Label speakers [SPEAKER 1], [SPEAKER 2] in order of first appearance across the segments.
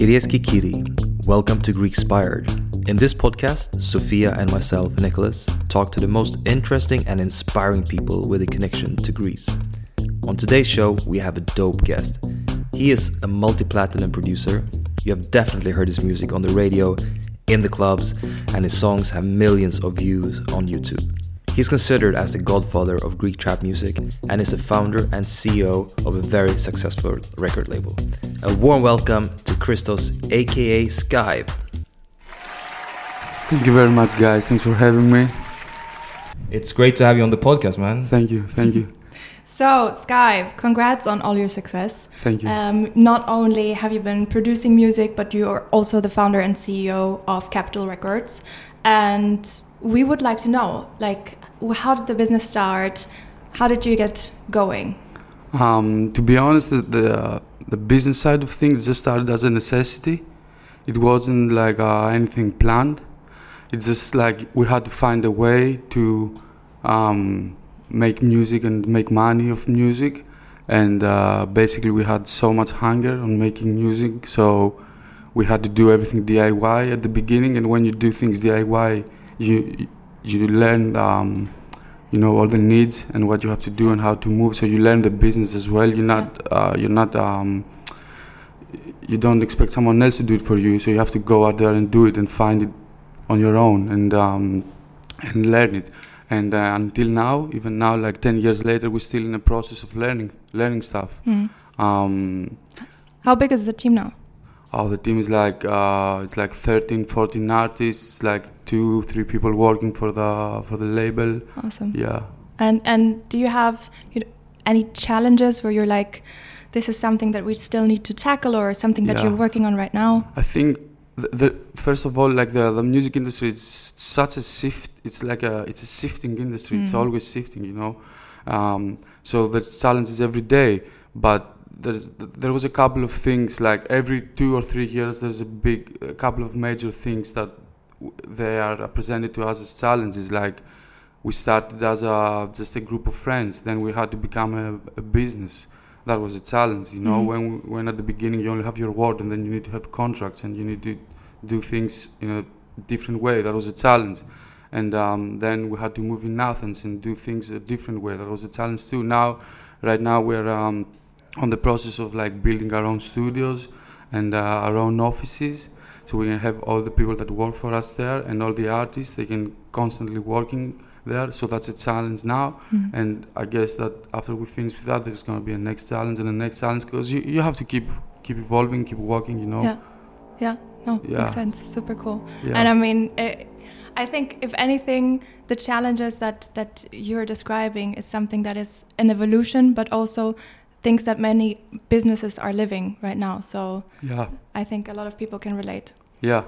[SPEAKER 1] Kirieski Kiri, welcome to Greekspired. In this podcast, Sophia and myself, Nicholas, talk to the most interesting and inspiring people with a connection to Greece. On today's show, we have a dope guest. He is a multi platinum producer. You have definitely heard his music on the radio, in the clubs, and his songs have millions of views on YouTube. He's considered as the godfather of Greek trap music and is a founder and CEO of a very successful record label. A warm welcome to Christos, aka Skive.
[SPEAKER 2] Thank you very much, guys. Thanks for having me.
[SPEAKER 1] It's great to have you on the podcast, man.
[SPEAKER 2] Thank you. Thank you.
[SPEAKER 3] So, Sky, congrats on all your success.
[SPEAKER 2] Thank you.
[SPEAKER 3] Um, not only have you been producing music, but you are also the founder and CEO of Capital Records. And we would like to know, like, how did the business start? How did you get going?
[SPEAKER 2] Um, to be honest, the, the the business side of things just started as a necessity. It wasn't like uh, anything planned. It's just like we had to find a way to um, make music and make money of music. And uh, basically, we had so much hunger on making music, so we had to do everything DIY at the beginning. And when you do things DIY, you you learn um, you know all the needs and what you have to do and how to move. So you learn the business as well. You're not uh, you're not um, you don't expect someone else to do it for you. So you have to go out there and do it and find it on your own and um, and learn it. And uh, until now even now like 10 years later we're still in the process of learning learning stuff.
[SPEAKER 3] Mm.
[SPEAKER 2] um,
[SPEAKER 3] How big is the team now?
[SPEAKER 2] Oh, the team is like uh, it's like 13, 14 artists, like two, three people working for the for the label.
[SPEAKER 3] Awesome.
[SPEAKER 2] Yeah.
[SPEAKER 3] And and do you have you know, any challenges where you're like, this is something that we still need to tackle, or something that
[SPEAKER 2] Yeah.
[SPEAKER 3] you're working on right now?
[SPEAKER 2] I think the, the first of all, like the the music industry is such a shift. It's like a it's a shifting industry. It's
[SPEAKER 3] Mm.
[SPEAKER 2] always shifting, you know. Um, so there's challenges every day, but there's there was a couple of things like every two or three years there's a big a couple of major things that they are presented to us as challenges. Like we started as a just a group of friends then we had to become a, a business. That was a challenge you know?
[SPEAKER 3] Mhm.
[SPEAKER 2] when when at the beginning you only have your word and then you need to have contracts and you need to do things in a different way. That was a challenge. And um, then we had to move in Athens and do things a different way. That was a challenge too. Now right now we're um, on the process of like building our own studios and uh, our own offices so we can have all the people that work for us there and all the artists they can constantly working there so that's a challenge now
[SPEAKER 3] Mhm.
[SPEAKER 2] and i guess that after we finish with that there's going to be a next challenge and a next challenge because you, you have to keep keep evolving keep working you know
[SPEAKER 3] Yeah. Yeah. No,
[SPEAKER 2] Yeah.
[SPEAKER 3] makes sense. Super cool.
[SPEAKER 2] Yeah.
[SPEAKER 3] And I mean, eh, I think if anything, the challenges that that you're describing is something that is an evolution, but also things that many businesses are living right now. So
[SPEAKER 2] yeah
[SPEAKER 3] I think a lot of people can relate.
[SPEAKER 2] yeah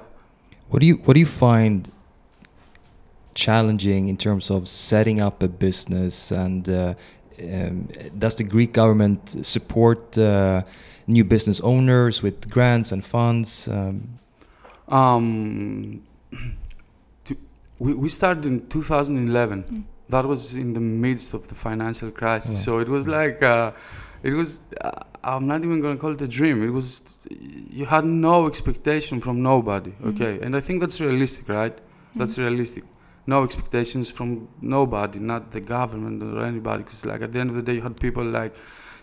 [SPEAKER 1] What do you What do you find challenging in terms of setting up a business and uh, um, does the Greek government support uh, new business owners with grants and funds? Um,
[SPEAKER 2] um, to, we, we started in 2011. Mm. That was in the midst of the financial crisis. Yeah. So it was like, uh, it was, uh, I'm not even going to call it a dream. It was, you had no expectation from nobody, mm. okay? And I think that's realistic, right? Mm. That's realistic no expectations from nobody, not the government or anybody. Because like at the end of the day, you had people like,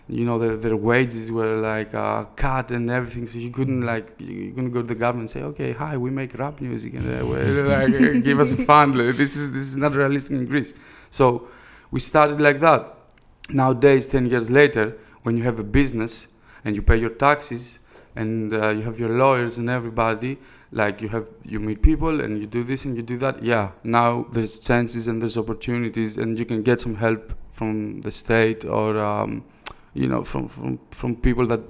[SPEAKER 2] you know, their, their wages were like uh, cut and everything. So you couldn't like you couldn't go to the government and say, okay, hi, we make rap music and uh, like give us a fund. This is this is not realistic in Greece. So we started like that. Nowadays, ten years later, when you have a business and you pay your taxes and uh, you have your lawyers and everybody like you have you meet people and you do this and you do that yeah now there's chances and there's opportunities and you can get some help from the state or um, you know from, from from people that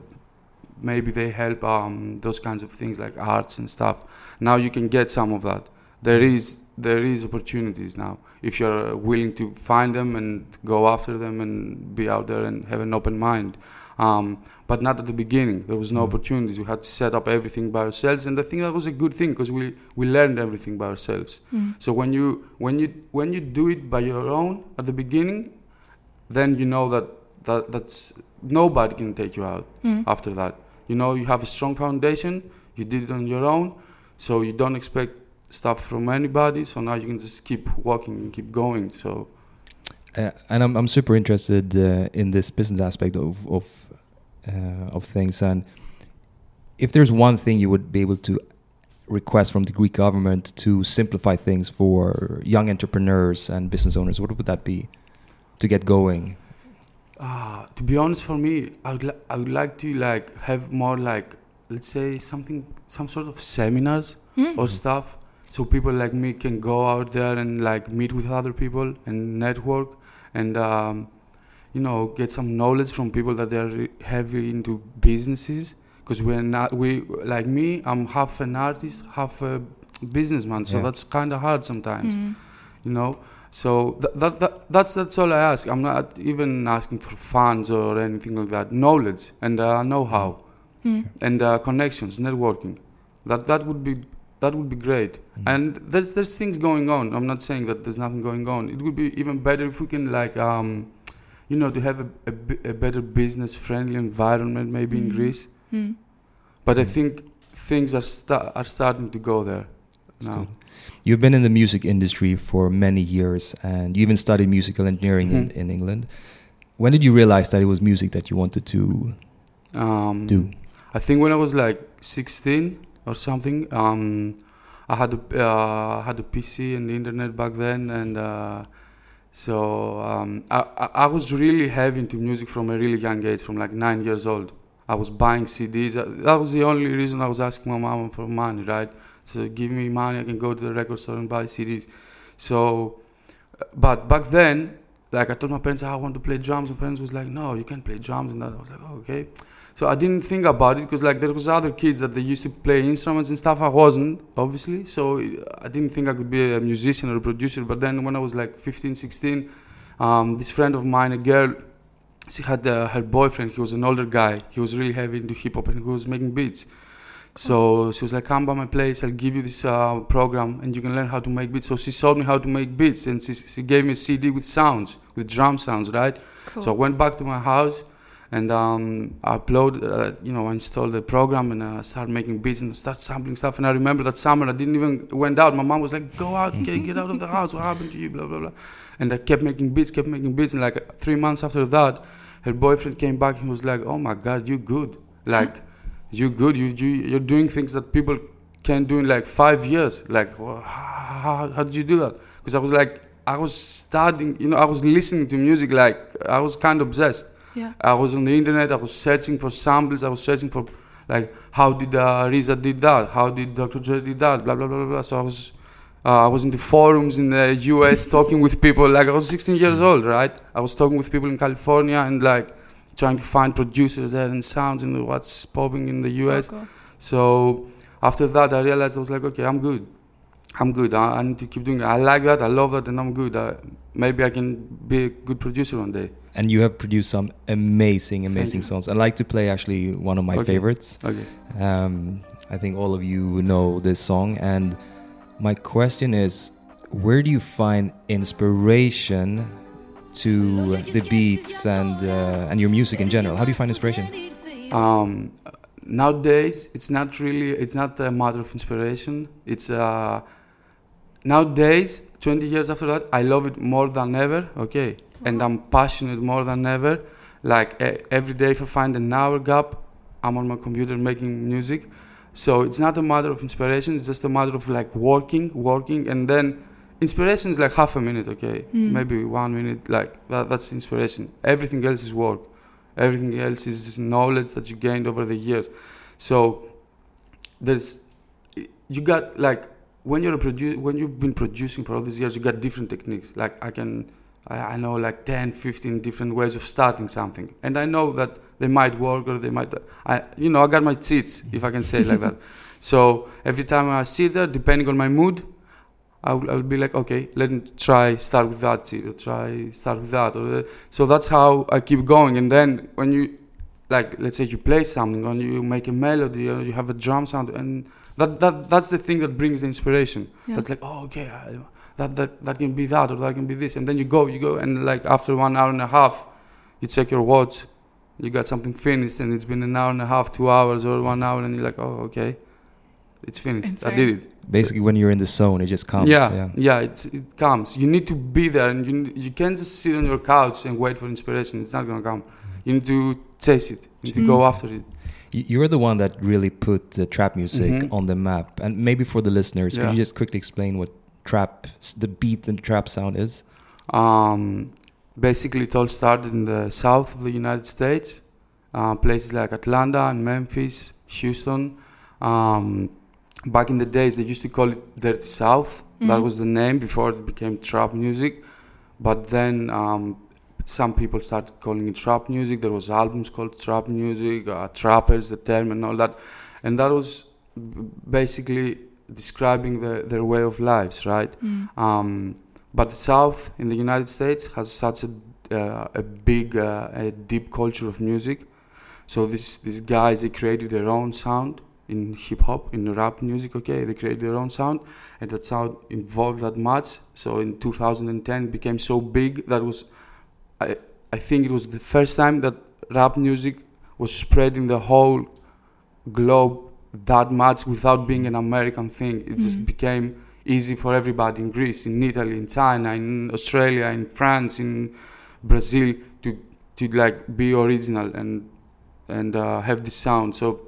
[SPEAKER 2] maybe they help um, those kinds of things like arts and stuff. Now you can get some of that there is there is opportunities now if you're willing to find them and go after them and be out there and have an open mind um, but not at the beginning. There was no mm. opportunities. We had to set up everything by ourselves, and I think that was a good thing because we, we learned everything by ourselves. Mm. So when you when you when you do it by your own at the beginning, then you know that, that that's nobody can take you out mm. after that. You know you have a strong foundation. You did it on your own, so you don't expect stuff from anybody. So now you can just keep walking and keep going. So.
[SPEAKER 1] Uh, and I'm, I'm super interested uh, in this business aspect of, of uh, of things. And if there's one thing you would be able to request from the Greek government to simplify things for young entrepreneurs and business owners, what would that be to get going?
[SPEAKER 2] Uh, to be honest, for me, I would, li- I would like to like have more like let's say something, some sort of seminars mm. or stuff, so people like me can go out there and like meet with other people and network and. Um, you know, get some knowledge from people that they're heavy into businesses. Because we're not, we like me, I'm half an artist, half a businessman, so yeah. that's kind of hard sometimes, mm-hmm. you know. So th- that, that that's that's all I ask. I'm not even asking for funds or anything like that. Knowledge and uh, know-how mm. and uh, connections, networking. That that would be that would be great. Mm. And there's there's things going on. I'm not saying that there's nothing going on. It would be even better if we can like um, you know, to have a, a, a better business friendly environment maybe mm. in Greece. Mm. But I think things are sta- are starting to go there That's now. Good.
[SPEAKER 1] You've been in the music industry for many years, and you even studied musical engineering mm-hmm. in, in England. When did you realize that it was music that you wanted to um, do?
[SPEAKER 2] I think when I was like 16 or something. Um, I had a uh, had a PC and the internet back then, and uh, so um, I, I was really heavy into music from a really young age, from like nine years old. I was buying CDs. That was the only reason I was asking my mom for money, right? So give me money, I can go to the record store and buy CDs. So, but back then, like I told my parents, I want to play drums. My parents was like, no, you can't play drums and that. I was like, oh, okay. So I didn't think about it because like there was other kids that they used to play instruments and stuff. I wasn't obviously, so I didn't think I could be a musician or a producer. But then when I was like 15, 16, um, this friend of mine, a girl, she had uh, her boyfriend. He was an older guy. He was really heavy into hip hop and he was making beats. So she was like, "Come by my place. I'll give you this uh, program, and you can learn how to make beats." So she showed me how to make beats, and she, she gave me a CD with sounds, with drum sounds, right? Cool. So I went back to my house and um, I upload, uh, you know, I installed the program and uh, started making beats and start sampling stuff. And I remember that summer I didn't even went out. My mom was like, "Go out, get, get out of the house. What happened to you?" Blah blah blah. And I kept making beats, kept making beats. And like three months after that, her boyfriend came back and was like, "Oh my God, you good? Like, you good? You you you're doing things that people can't do in like five years. Like, well, how, how did you do that? Because I was like, I was studying, you know, I was listening to music like I was kind of obsessed.
[SPEAKER 3] Yeah. I
[SPEAKER 2] was on the internet. I was searching for samples. I was searching for like how did uh, RZA did that? How did Dr. Dre did that? Blah blah blah blah. So I was uh, I was in the forums in the U.S. talking with people. Like I was 16 years old, right? I was talking with people in California and like trying to find producers there and sounds and what's popping in the U.S. So after that, I realized I was like, okay, I'm good. I'm good. I, I need to keep doing it. I like that. I love that, and I'm good. I, maybe I can be a good producer one day.
[SPEAKER 1] And you have produced some amazing, amazing songs. I like to play actually one of my
[SPEAKER 2] Okay.
[SPEAKER 1] favorites.
[SPEAKER 2] Okay.
[SPEAKER 1] Um, I think all of you know this song, and my question is, where do you find inspiration to the beats and uh, and your music in general? How do you find inspiration?
[SPEAKER 2] Um, nowadays, it's not really. It's not a matter of inspiration. It's uh, nowadays, 20 years after that, I love it more than ever. Okay, and I'm passionate more than ever. Like every day, if I find an hour gap, I'm on my computer making music. So it's not a matter of inspiration. It's just a matter of like working, working, and then inspiration is like half a minute. Okay, hmm. maybe one minute. Like that, that's inspiration. Everything else is work. Everything else is knowledge that you gained over the years. So there's you got like when you're a produ- when you've been producing for all these years you got different techniques like i can I, know like 10 15 different ways of starting something and i know that they might work or they might i you know i got my cheats if i can say it like that so every time i sit there depending on my mood I will, I will be like, okay, let me try start with that cheat, or try start with that, or the, so that's how I keep going. And then when you, like, let's say you play something, or you make a melody, or you have a drum sound, and that, that that's the thing that brings the inspiration.
[SPEAKER 3] Yeah.
[SPEAKER 2] That's like, oh, okay, I, that that that can be that, or that can be this, and then you go, you go, and like after one hour and a half, you check your watch, you got something finished, and it's been an hour and a half, two hours, or one hour, and you're like, oh, okay, it's finished.
[SPEAKER 3] It's
[SPEAKER 2] I did it.
[SPEAKER 1] Basically, when you're in the zone, it just comes.
[SPEAKER 2] Yeah, yeah, it's, it comes. You need to be there, and you you can't just sit on your couch and wait for inspiration. It's not gonna come. You need to chase it. You need to go after it.
[SPEAKER 1] You're the one that really put the trap music
[SPEAKER 2] Mhm.
[SPEAKER 1] on the map. And maybe for the listeners, could you just quickly explain what trap, the beat and trap sound is?
[SPEAKER 2] Um, basically, it all started in the south of the United States, uh, places like Atlanta and Memphis, Houston. Um, back in the days, they used to call it Dirty South. That was the name before it became trap music. But then um, some people started calling it trap music. There was albums called trap music, uh, trappers, the term, and all that. And that was basically describing the, their way of lives, right? Um, but the South in the United States has such a, uh, a big, uh, a deep culture of music. So this, these guys, they created their own sound in hip hop, in rap music, okay? They created their own sound, and that sound evolved that much. So in 2010, it became so big that was, I, I think it was the first time that rap music was spreading the whole globe that much without being an American thing. It just became easy for everybody in Greece, in Italy, in China, in Australia, in France, in Brazil to to like be original and and uh, have this sound. So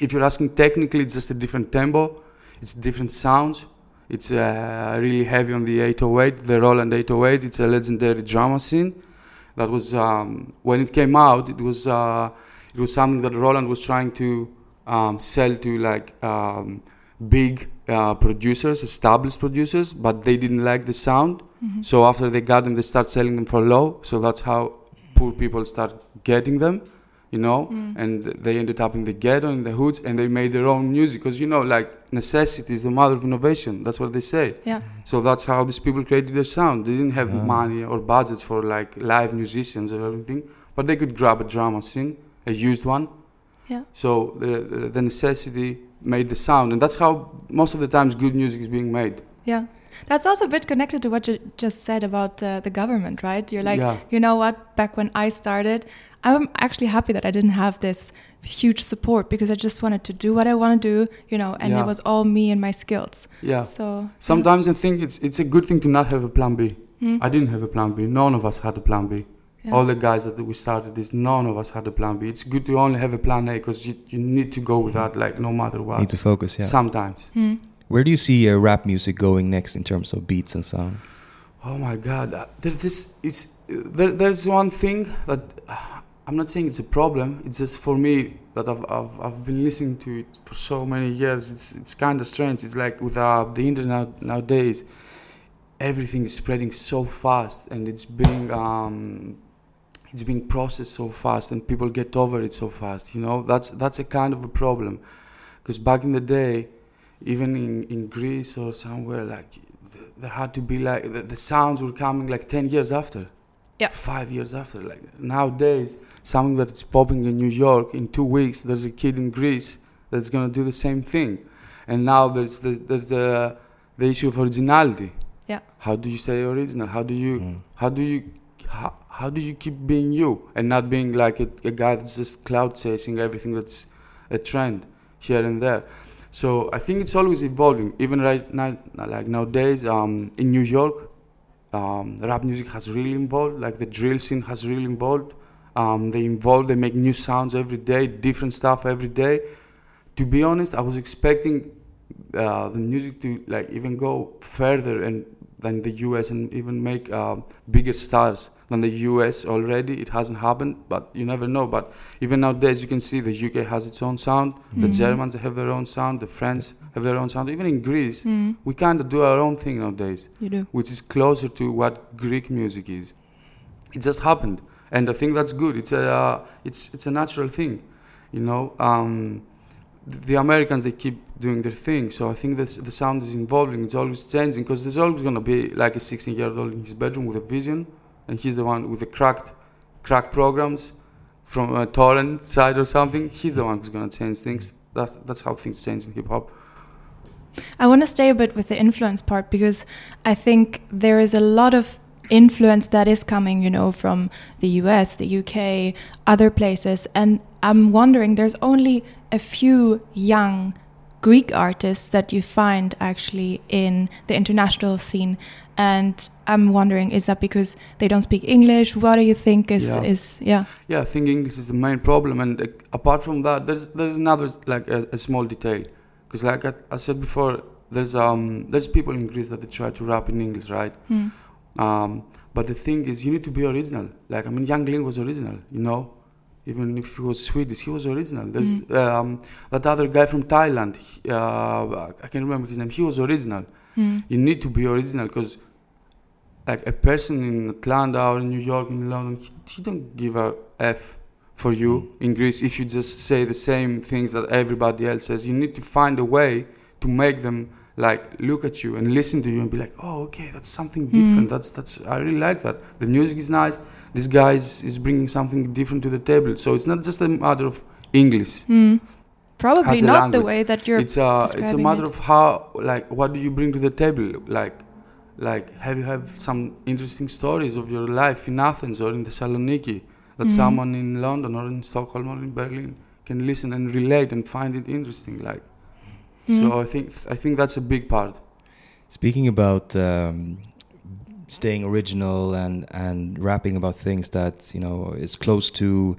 [SPEAKER 2] if you're asking technically, it's just a different tempo, it's different sounds. It's uh, really heavy on the 808, the Roland 808. It's a legendary drum machine. That was um, when it came out. It was uh, it was something that Roland was trying to um, sell to like um, big uh, producers, established producers, but they didn't like the sound. So after they got them, they start selling them for low. So that's how poor people start getting them, you know. And they ended up in the ghetto, in the hoods, and they made their own music. Because you know, like necessity is the mother of innovation. That's what they say.
[SPEAKER 3] Yeah.
[SPEAKER 2] So that's how these people created their sound. They didn't have money or budgets for like live musicians or everything, but they could grab a drum machine, a used one.
[SPEAKER 3] Yeah.
[SPEAKER 2] So the, the necessity made the sound, and that's how most of the times good music is being made.
[SPEAKER 3] Yeah. That's also a bit connected to what you just said about uh, the government, right? You're like,
[SPEAKER 2] Yeah.
[SPEAKER 3] you know what? Back when I started, I'm actually happy that I didn't have this huge support because I just wanted to do what I want to do, you know, and
[SPEAKER 2] Yeah.
[SPEAKER 3] it was all me and my skills.
[SPEAKER 2] Yeah.
[SPEAKER 3] So
[SPEAKER 2] Sometimes I think it's it's a good thing to not have a plan B. I didn't have a plan B. None of us had a plan B.
[SPEAKER 3] Yeah.
[SPEAKER 2] All the guys that we started this, none of us had a plan B. It's good to only have a plan A because you, you need to go with that, like no matter what.
[SPEAKER 1] Need to focus, yeah.
[SPEAKER 2] Sometimes.
[SPEAKER 1] Where do you see uh, rap music going next in terms of beats and sound?
[SPEAKER 2] Oh my God, uh, there, this is there, there's one thing that uh, I'm not saying it's a problem. It's just for me that I've, I've, I've been listening to it for so many years. It's it's kind of strange. It's like with uh, the internet nowadays, everything is spreading so fast and it's being um, it's being processed so fast and people get over it so fast. You know that's that's a kind of a problem because back in the day, even in, in Greece or somewhere, like th- there had to be like the, the sounds were coming like ten years after,
[SPEAKER 3] Yeah.
[SPEAKER 2] five years after. Like nowadays, something that's popping in New York in two weeks, there's a kid in Greece that's gonna do the same thing, and now there's the, there's the the issue of originality.
[SPEAKER 3] Yeah.
[SPEAKER 2] How do you say original? How do you
[SPEAKER 1] Mm.
[SPEAKER 2] how do you how, how do you keep being you and not being like a, a guy that's just clout chasing everything that's a trend here and there? So i think it's always evolving. Even right now like nowadays um, in new york um, rap music has really evolved like the drill scene has really evolved um, they evolve they make new sounds every day different stuff every day. To be honest i was expecting uh, the music to like even go further and than the US and even make uh, bigger stars than the US already. It hasn't happened, but you never know. But even nowadays, you can see the UK has its own sound. The Germans have their own sound. The French have their own sound. Even in Greece, we kind of do our own thing nowadays,
[SPEAKER 3] You do.
[SPEAKER 2] which is closer to what Greek music is. It just happened, and I think that's good. It's a uh, it's it's a natural thing, you know. Um, the Americans they keep doing their thing, so I think that the sound is evolving. It's always changing because there's always gonna be like a 16 year old in his bedroom with a vision, and he's the one with the cracked, crack programs from uh, a torrent side or something. He's the one who's gonna change things. That's that's how things change in hip hop.
[SPEAKER 3] I want to stay a bit with the influence part because I think there is a lot of influence that is coming, you know, from the US, the UK, other places. And I'm wondering, there's only a few young Greek artists that you find actually in the international scene. And I'm wondering, is that because they don't speak English? What do you think is,
[SPEAKER 2] Yeah.
[SPEAKER 3] is yeah.
[SPEAKER 2] Yeah, I think English is the main problem, and uh, apart from that, there's there's another like a, a small detail, because like I, I said before, there's um there's people in Greece that they try to rap in English, right?
[SPEAKER 3] Hmm.
[SPEAKER 2] Um, but the thing is, you need to be original. Like I mean, Yung Lean was original, you know. Even if he was Swedish, he was original. There's um, that other guy from Thailand. Uh, I can't remember his name. He was original.
[SPEAKER 3] Hmm.
[SPEAKER 2] You need to be original because, like a person in Atlanta or in New York, in London, he, he don't give a f for you in Greece if you just say the same things that everybody else says. You need to find a way to make them like look at you and listen to you and be like, oh, okay, that's something different. That's that's I really like that. The music is nice. This guy is, is bringing something different to the table. So it's not just a matter of English.
[SPEAKER 3] Hmm. Probably
[SPEAKER 2] as a
[SPEAKER 3] not the way that you're.
[SPEAKER 2] it's a it's a matter
[SPEAKER 3] it.
[SPEAKER 2] of how like what do you bring to the table like like have you have some interesting stories of your life in Athens or in Thessaloniki that
[SPEAKER 3] Mm-hmm.
[SPEAKER 2] someone in London or in Stockholm or in Berlin can listen and relate and find it interesting like
[SPEAKER 3] Mm-hmm.
[SPEAKER 2] so I think I think that's a big part
[SPEAKER 1] Speaking about um, staying original and and rapping about things that you know is close to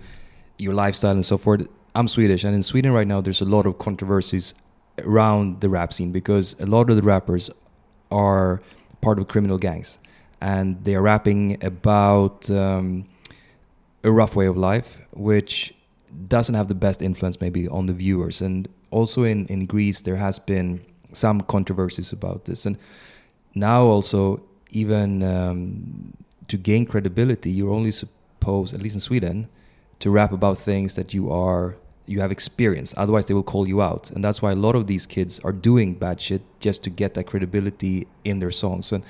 [SPEAKER 1] your lifestyle and so forth. I'm Swedish, and in Sweden right now, there's a lot of controversies around the rap scene because a lot of the rappers are part of criminal gangs, and they are rapping about um, a rough way of life, which doesn't have the best influence maybe on the viewers. And also in in Greece, there has been some controversies about this, and now also even um, to gain credibility, you're only supposed, at least in Sweden, to rap about things that you are you have experience. Otherwise, they will call you out, and that's why a lot of these kids are doing bad shit just to get that credibility in their songs. And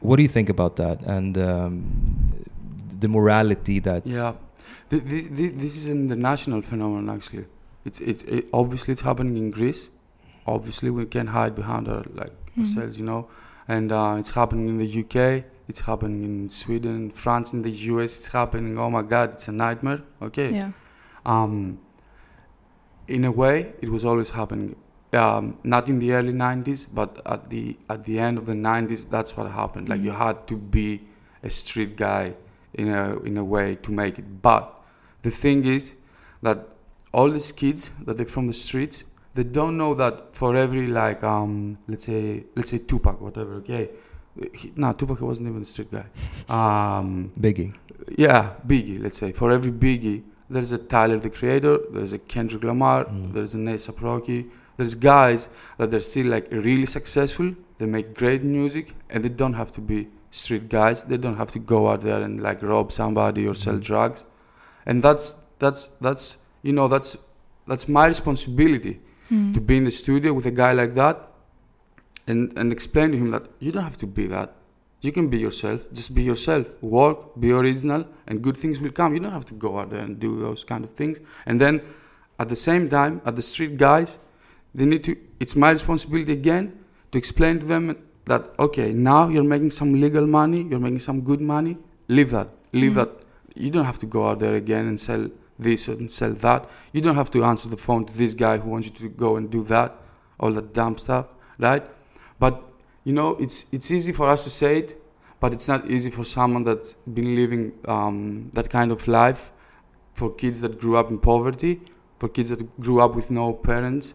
[SPEAKER 1] what do you think about that? And um, the morality that
[SPEAKER 2] yeah Th- this, this, this is an international phenomenon actually it's it's it, obviously it's happening in Greece obviously we can hide behind our like ourselves you know and uh, it's happening in the UK it's happening in Sweden France in the US it's happening oh my god it's a nightmare okay
[SPEAKER 3] Yeah.
[SPEAKER 2] um, in a way, it was always happening. Um, not in the early '90s, but at the at the end of the '90s, that's what happened. Like you had to be a street guy in a in a way to make it. But the thing is that all these kids that they're from the streets, they don't know that for every like um, let's say let's say Tupac, whatever. Okay, he, no, Tupac wasn't even a street guy. Um,
[SPEAKER 1] Biggie.
[SPEAKER 2] yeah, Biggie, let's say. For every Biggie, there's a Tyler the Creator, there's a Kendrick Lamar, there's a A$AP Rocky. There's guys that they're still like really successful. They make great music, and they don't have to be street guys. They don't have to go out there and like rob somebody or sell drugs. And that's that's that's you know that's that's my responsibility to be in the studio with a guy like that and, and explain to him that you don't have to be that. You can be yourself. Just be yourself. Work, be original, and good things will come. You don't have to go out there and do those kind of things. And then at the same time, at the street guys, they need to, it's my responsibility again to explain to them that, okay, now you're making some legal money, you're making some good money, leave that. Leave
[SPEAKER 3] Mhm.
[SPEAKER 2] that. You don't have to go out there again and sell this and sell that. You don't have to answer the phone to this guy who wants you to go and do that, all that dumb stuff, right? But you know, it's it's easy for us to say it, but it's not easy for someone that's been living um, that kind of life. For kids that grew up in poverty, for kids that grew up with no parents,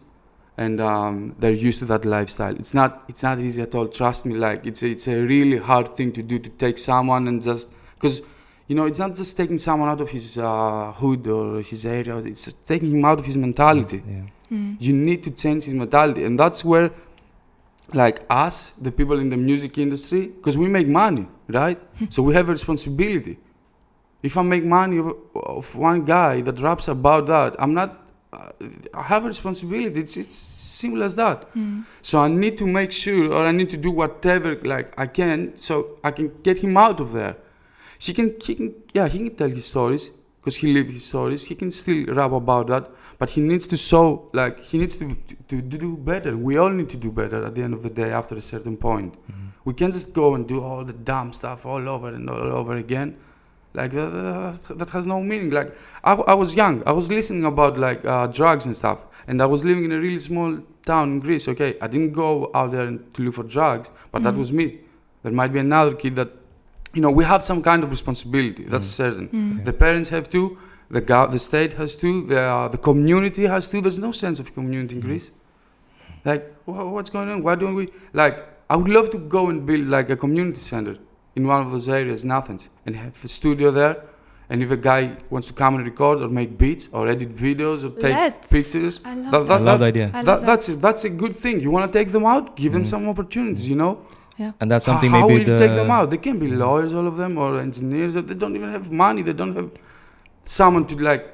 [SPEAKER 2] and um, they're used to that lifestyle. It's not it's not easy at all. Trust me. Like it's a, it's a really hard thing to do to take someone and just because you know it's not just taking someone out of his uh, hood or his area. It's just taking him out of his mentality.
[SPEAKER 1] Yeah.
[SPEAKER 3] Mm.
[SPEAKER 2] you need to change his mentality. And that's where like us the people in the music industry because we make money right? So we have a responsibility. If i make money of, of one guy that raps about that i'm not uh, i have a responsibility. It's, it's simple as that.
[SPEAKER 3] Mm.
[SPEAKER 2] so i need to make sure or i need to do whatever like i can so i can get him out of there he can, he can yeah he can tell his stories because he lived his stories. He can still rap about that but he needs to show like he needs to, to, to do better. We all need to do better at the end of the day after a certain point. We can't just go and do all the dumb stuff all over and all over again. Like that, that, that has no meaning. Like I, I was young. I was listening about like uh, drugs and stuff and i was living in a really small town in greece okay? I didn't go out there to look for drugs but that
[SPEAKER 3] Mhm.
[SPEAKER 2] was me. There might be another kid that you know we have some kind of responsibility that's certain
[SPEAKER 3] Mm.
[SPEAKER 2] the parents have to the gov- the state has to the uh, the community has to there's no sense of community in greece like wha- what's going on why don't we like i would love to go and build like a community center in one of those areas in athens and have a studio there and if a guy wants to come and record or make beats or edit videos or take
[SPEAKER 3] Let's.
[SPEAKER 2] pictures
[SPEAKER 3] I love
[SPEAKER 2] That-
[SPEAKER 3] that.
[SPEAKER 1] I love the idea.
[SPEAKER 3] I love
[SPEAKER 2] that,
[SPEAKER 3] that.
[SPEAKER 2] that's a, that's a good thing you want to take them out give them
[SPEAKER 1] Mhm.
[SPEAKER 2] some opportunities you know
[SPEAKER 1] And that's something
[SPEAKER 2] how
[SPEAKER 1] maybe
[SPEAKER 2] will you take them out? They can be lawyers, all of them, or engineers. They don't even have money. They don't have someone to like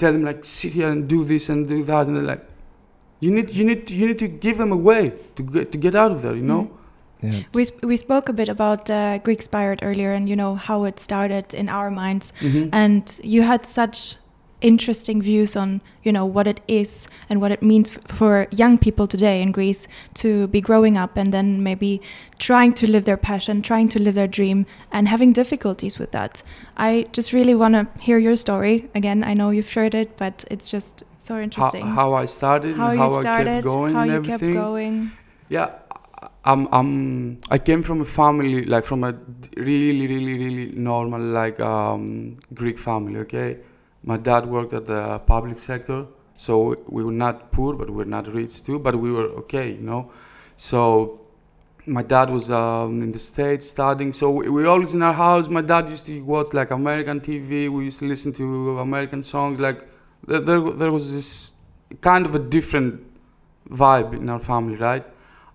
[SPEAKER 2] tell them like sit here and do this and do that. And they're like, you need, you need, you need to give them a way to get to get out of there. You know?
[SPEAKER 1] yeah.
[SPEAKER 3] We, sp- we spoke a bit about uh, Greekspired earlier and you know how it started in our minds
[SPEAKER 2] Mhm.
[SPEAKER 3] and you had such interesting views on you know what it is and what it means for young people today in Greece to be growing up and then maybe trying to live their passion trying to live their dream and having difficulties with that i just really want to hear your story again i know you've shared it but it's just so interesting
[SPEAKER 2] how I started,
[SPEAKER 3] how
[SPEAKER 2] and
[SPEAKER 3] you
[SPEAKER 2] I
[SPEAKER 3] started
[SPEAKER 2] kept going,
[SPEAKER 3] how
[SPEAKER 2] and
[SPEAKER 3] you
[SPEAKER 2] everything.
[SPEAKER 3] kept going
[SPEAKER 2] Yeah, I- I'm, I'm, I came from a family, like from a really, really, really normal, like um, Greek family, okay? My dad worked at the public sector, so we were not poor, but we were not rich too, but we were okay, you know? So my dad was um, in the States studying, so we, we always in our house, my dad used to watch like American TV, we used to listen to American songs, like there, there, was this kind of a different vibe in our family, right?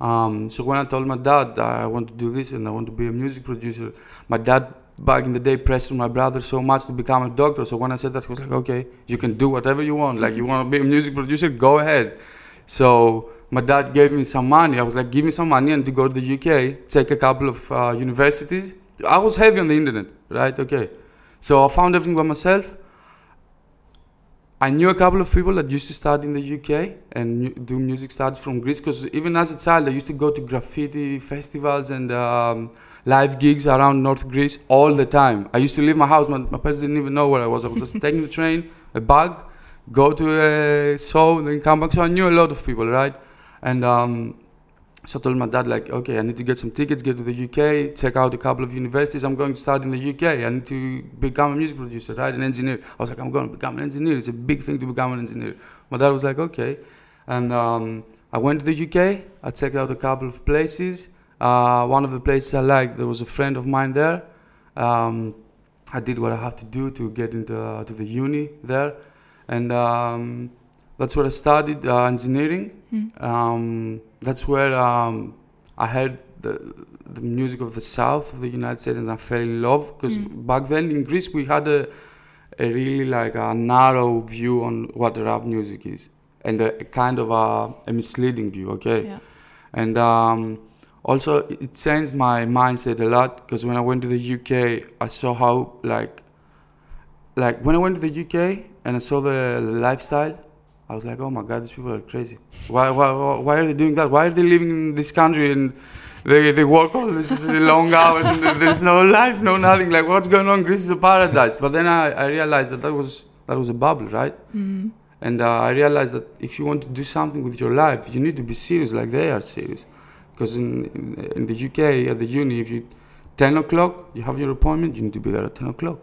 [SPEAKER 2] Um, so when I told my dad I want to do this and I want to be a music producer, my dad back in the day pressured my brother so much to become a doctor. So when I said that, he was like, "Okay, you can do whatever you want. Like you want to be a music producer, go ahead." So my dad gave me some money. I was like, "Give me some money and to go to the UK, check a couple of uh, universities." I was heavy on the internet, right? Okay, so I found everything by myself. I knew a couple of people that used to study in the UK and do music studies from Greece because even as a child, I used to go to graffiti festivals and um, live gigs around North Greece all the time. I used to leave my house, my, my parents didn't even know where I was. I was just taking the train, a bag, go to a show, and then come back. So I knew a lot of people, right? And um, so I told my dad, like, okay, I need to get some tickets, get to the UK, check out a couple of universities. I'm going to study in the UK. I need to become a music producer, right? An engineer. I was like, I'm going to become an engineer. It's a big thing to become an engineer. My dad was like, okay. And um, I went to the UK. I checked out a couple of places. Uh, one of the places I liked, there was a friend of mine there. Um, I did what I have to do to get into uh, to the uni there. And um, that's where I studied uh, engineering.
[SPEAKER 3] Mm.
[SPEAKER 2] Um, that's where um, I heard the, the music of the south of the United States and I fell in love because
[SPEAKER 3] Mm.
[SPEAKER 2] back then in Greece we had a, a really like a narrow view on what rap music is. and a, a kind of a, a misleading view. Okay,
[SPEAKER 3] Yeah.
[SPEAKER 2] and um, also it changed my mindset a lot because when I went to the UK, I saw how like like when I went to the UK and I saw the lifestyle, I was like, oh my god, these people are crazy. Why, why, why- are they doing that? Why are they living in this country and they, they work all these long hours and there's no life, no nothing. Like, what's going on? Greece is a paradise. But then I, I realized that that was that was a bubble, right? And uh, I realized that if you want to do something with your life, you need to be serious, like they are serious. Because in, in in the UK at the uni, if you 10 o'clock, you have your appointment, you need to be there at 10 o'clock.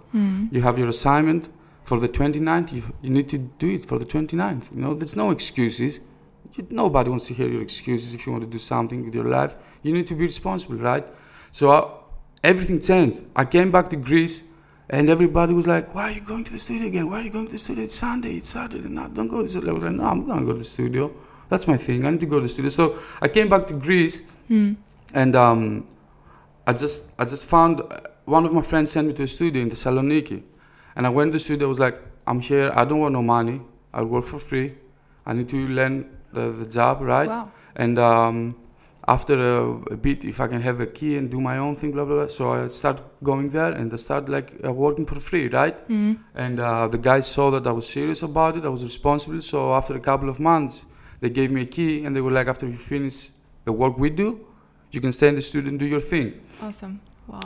[SPEAKER 2] You have your assignment for the 29th, you, you need to do it for the 29th. You know, there's no excuses. You, nobody wants to hear your excuses if you want to do something with your life. You need to be responsible, right? So uh, everything changed. I came back to Greece and everybody was like, Why are you going to the studio again? Why are you going to the studio? It's Sunday, it's Saturday. No, don't go to the studio. I was like, No, I'm going to go to the studio. That's my thing. I need to go to the studio. So I came back to Greece and um, I just I just found uh, one of my friends sent me to a studio in Thessaloniki, and I went to the studio. I was like, I'm here. I don't want no money. I work for free. I need to learn the, the job, right?
[SPEAKER 3] Wow.
[SPEAKER 2] And um, after a, a bit, if I can have a key and do my own thing, blah blah blah. So I start going there and I start like uh, working for free, right? Mhm. And uh, the guys saw that I was serious about it. I was responsible. So after a couple of months, they gave me a key and they were like, after you finish the work we do, you can stay in the studio and do your thing.
[SPEAKER 3] Awesome.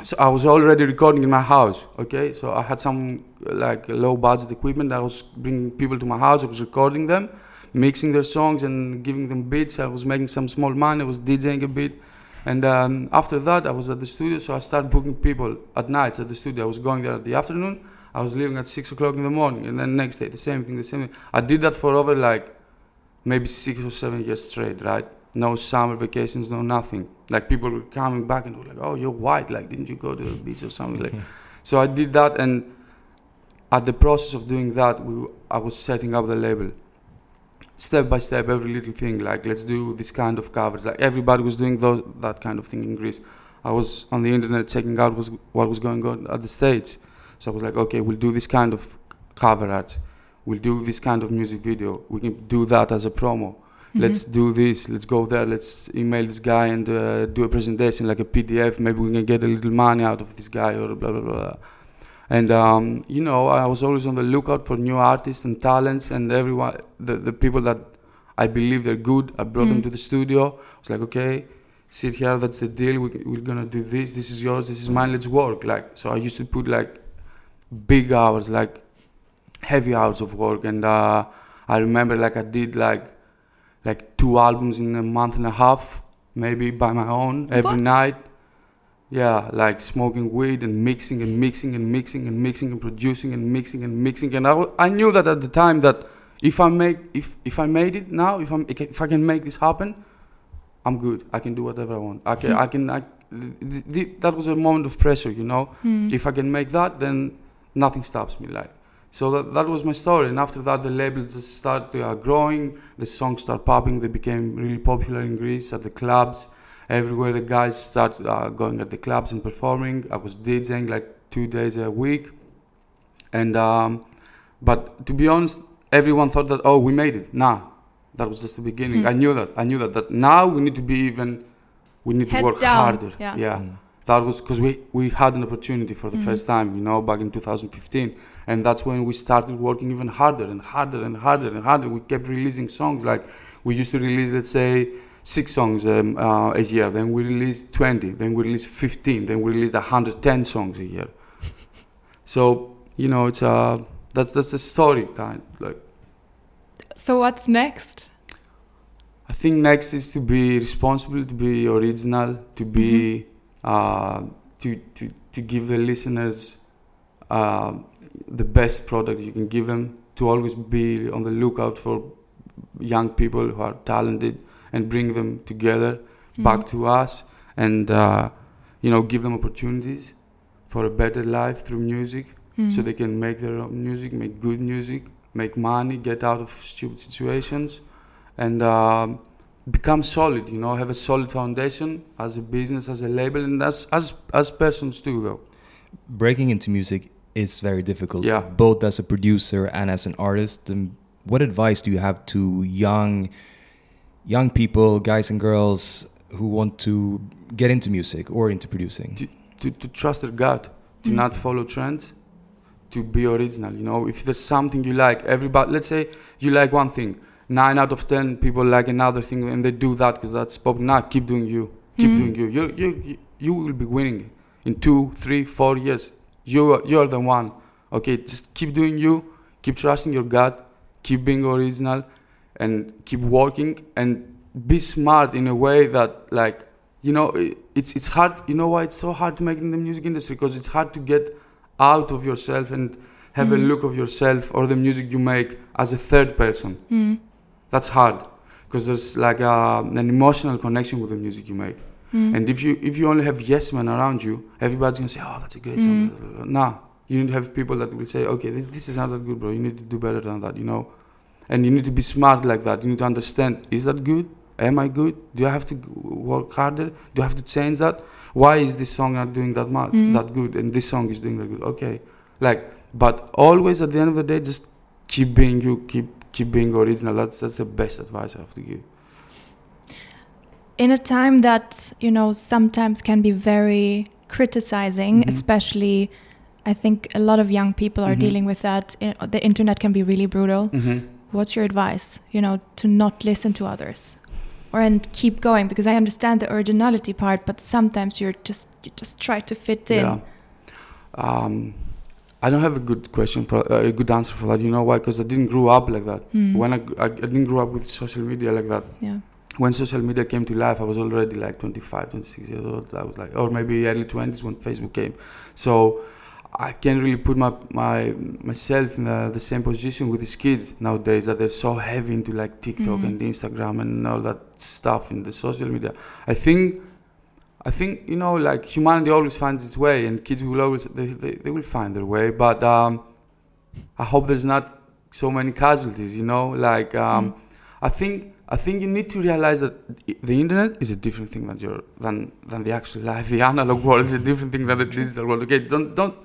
[SPEAKER 2] So I was already recording in my house. Okay, so I had some like low budget equipment. I was bringing people to my house. I was recording them, mixing their songs and giving them beats. I was making some small money. I was DJing a bit, and um, after that I was at the studio. So I started booking people at nights at the studio. I was going there at the afternoon. I was leaving at six o'clock in the morning, and then next day the same thing, the same thing. I did that for over like maybe six or seven years straight, right? No summer vacations, no nothing. Like people were coming back and were like, "Oh, you're white. Like, didn't you go to the beach or something?" Like, so I did that, and at the process of doing that, we, I was setting up the label, step by step, every little thing. Like, let's do this kind of covers. Like everybody was doing those, that kind of thing in Greece. I was on the internet checking out was, what was going on at the states. So I was like, okay, we'll do this kind of cover art. We'll do this kind of music video. We can do that as a promo. Let's do this. Let's go there. Let's email this guy and uh, do a presentation like a PDF. Maybe we can get a little money out of this guy or blah blah blah. And um, you know, I was always on the lookout for new artists and talents, and everyone, the, the people that I believe they're good, I brought them to the studio. I was like, okay, sit here. That's the deal. We, we're gonna do this. This is yours. This is mine. Let's work. Like, so I used to put like big hours, like heavy hours of work, and uh, I remember like I did like two albums in a month and a half, maybe by my own every
[SPEAKER 3] What?
[SPEAKER 2] night. Yeah, like smoking weed and mixing and mixing and mixing and mixing and producing and mixing and mixing. And I, w- I knew that at the time that if I make if if I made it now, if I'm if I can make this happen, I'm good. I can do whatever I want. I can I can I, th- th- that was a moment of pressure, you know. Hmm. If I can make that, then nothing stops me. Like so that that was my story. And after that, the label just started uh, growing. The songs started popping. They became really popular in Greece at the clubs. Everywhere the guys started uh, going at the clubs and performing. I was DJing like two days a week. And um, but to be honest, everyone thought that oh we made it. Nah, that was just the beginning. I knew that. I knew that. That now we need to be even. We need to work
[SPEAKER 3] down,
[SPEAKER 2] harder.
[SPEAKER 3] yeah.
[SPEAKER 2] That was because we, we had an opportunity for the first time, you know, back in 2015. And that's when we started working even harder and harder and harder and harder. We kept releasing songs. Like we used to release, let's say, six songs um, uh, a year. Then we released 20. Then we released 15. Then we released 110 songs a year. So, you know, it's uh, that's, that's the story, kind like.
[SPEAKER 3] So what's next?
[SPEAKER 2] I think next is to be responsible, to be original, to be uh, to, to to give the listeners uh, the best product you can give them. To always be on the lookout for young people who are talented and bring them together back to us, and uh, you know give them opportunities for a better life through music, so they can make their own music, make good music, make money, get out of stupid situations and um, become solid. You know, have a solid foundation as a business, as a label, and as as as persons too. Though,
[SPEAKER 1] breaking into music is very difficult.
[SPEAKER 2] Yeah.
[SPEAKER 1] Both as a producer and as an artist. The what advice do you have to young young people, guys and girls who want to get into music or into producing?
[SPEAKER 2] To, to, to trust their gut, to
[SPEAKER 3] Mm.
[SPEAKER 2] not follow trends, to be original. You know, if there's something you like, everybody. Let's say you like one thing. Nine out of ten people like another thing, and they do that because that's pop. Nah, keep doing you. Keep
[SPEAKER 3] Mm.
[SPEAKER 2] doing you. You you you will be winning in two, three, four years. You are, you're the one. Okay, just keep doing you. Keep trusting your gut. Keep being original, and keep working and be smart in a way that like you know it's it's hard. You know why it's so hard to make in the music industry because it's hard to get out of yourself and have a
[SPEAKER 3] Mm.
[SPEAKER 2] look of yourself or the music you make as a third person.
[SPEAKER 3] Mm.
[SPEAKER 2] That's hard because there's like a, an emotional connection with the music you make.
[SPEAKER 3] Mm.
[SPEAKER 2] And if you if you only have yes men around you, everybody's gonna say, "Oh, that's a great song."
[SPEAKER 3] Mm.
[SPEAKER 2] Nah, you need to have people that will say, "Okay, this, this is not that good, bro. You need to do better than that." You know, and you need to be smart like that. You need to understand: Is that good? Am I good? Do I have to work harder? Do I have to change that? Why is this song not doing that much,
[SPEAKER 3] Mm.
[SPEAKER 2] that good, and this song is doing that good? Okay, like, but always at the end of the day, just keep being you, keep keep being original. That's that's the best advice I have to give.
[SPEAKER 3] in a time that you know sometimes can be very criticizing
[SPEAKER 2] Mhm.
[SPEAKER 3] especially i think a lot of young people are
[SPEAKER 2] Mhm.
[SPEAKER 3] dealing with that the internet can be really brutal
[SPEAKER 2] Mm-hmm.
[SPEAKER 3] what's your advice you know to not listen to others or and keep going because i understand the originality part but sometimes you're just you just try to fit in
[SPEAKER 2] Yeah. Um, I don't have a good question for uh, a good answer for that. You know why? Because I didn't grow up like that.
[SPEAKER 3] Mm.
[SPEAKER 2] When I, I, I didn't grow up with social media like that.
[SPEAKER 3] yeah
[SPEAKER 2] When social media came to life, I was already like 25, 26 years old. I was like, or maybe early 20s when Facebook came. So I can't really put my, my myself in the, the same position with these kids nowadays that they're so heavy into like TikTok
[SPEAKER 3] Mhm.
[SPEAKER 2] and Instagram and all that stuff in the social media. I think I think you know, like humanity always finds its way, and kids will always they, they, they will find their way. But um, I hope there's not so many casualties. You know, like um, I think I think you need to realize that the internet is a different thing than your than than the actual life. The analog world is a different thing than the digital world. Okay, don't don't.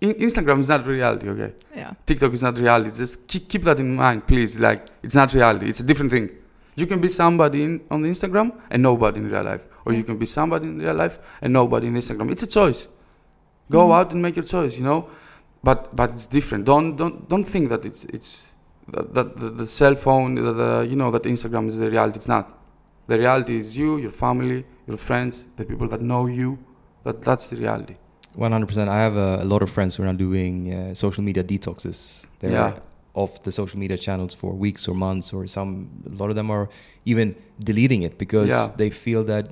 [SPEAKER 2] Instagram is not reality. Okay,
[SPEAKER 3] yeah
[SPEAKER 2] TikTok is not reality. Just keep, keep that in mind, please. Like it's not reality. It's a different thing. You can be somebody in, on the Instagram and nobody in real life, or you can be somebody in real life and nobody in Instagram. It's a choice. Go
[SPEAKER 3] Mhm.
[SPEAKER 2] out and make your choice. You know, but but it's different. Don't don't don't think that it's it's that, that the, the cell phone, the, the, you know, that Instagram is the reality. It's not. The reality is you, your family, your friends, the people that know you. That that's the reality.
[SPEAKER 1] One hundred percent. I have a, a lot of friends who are doing uh, social media detoxes. They're
[SPEAKER 2] Yeah.
[SPEAKER 1] Off the social media channels for weeks or months, or some. A lot of them are even deleting it because
[SPEAKER 2] Yeah.
[SPEAKER 1] they feel that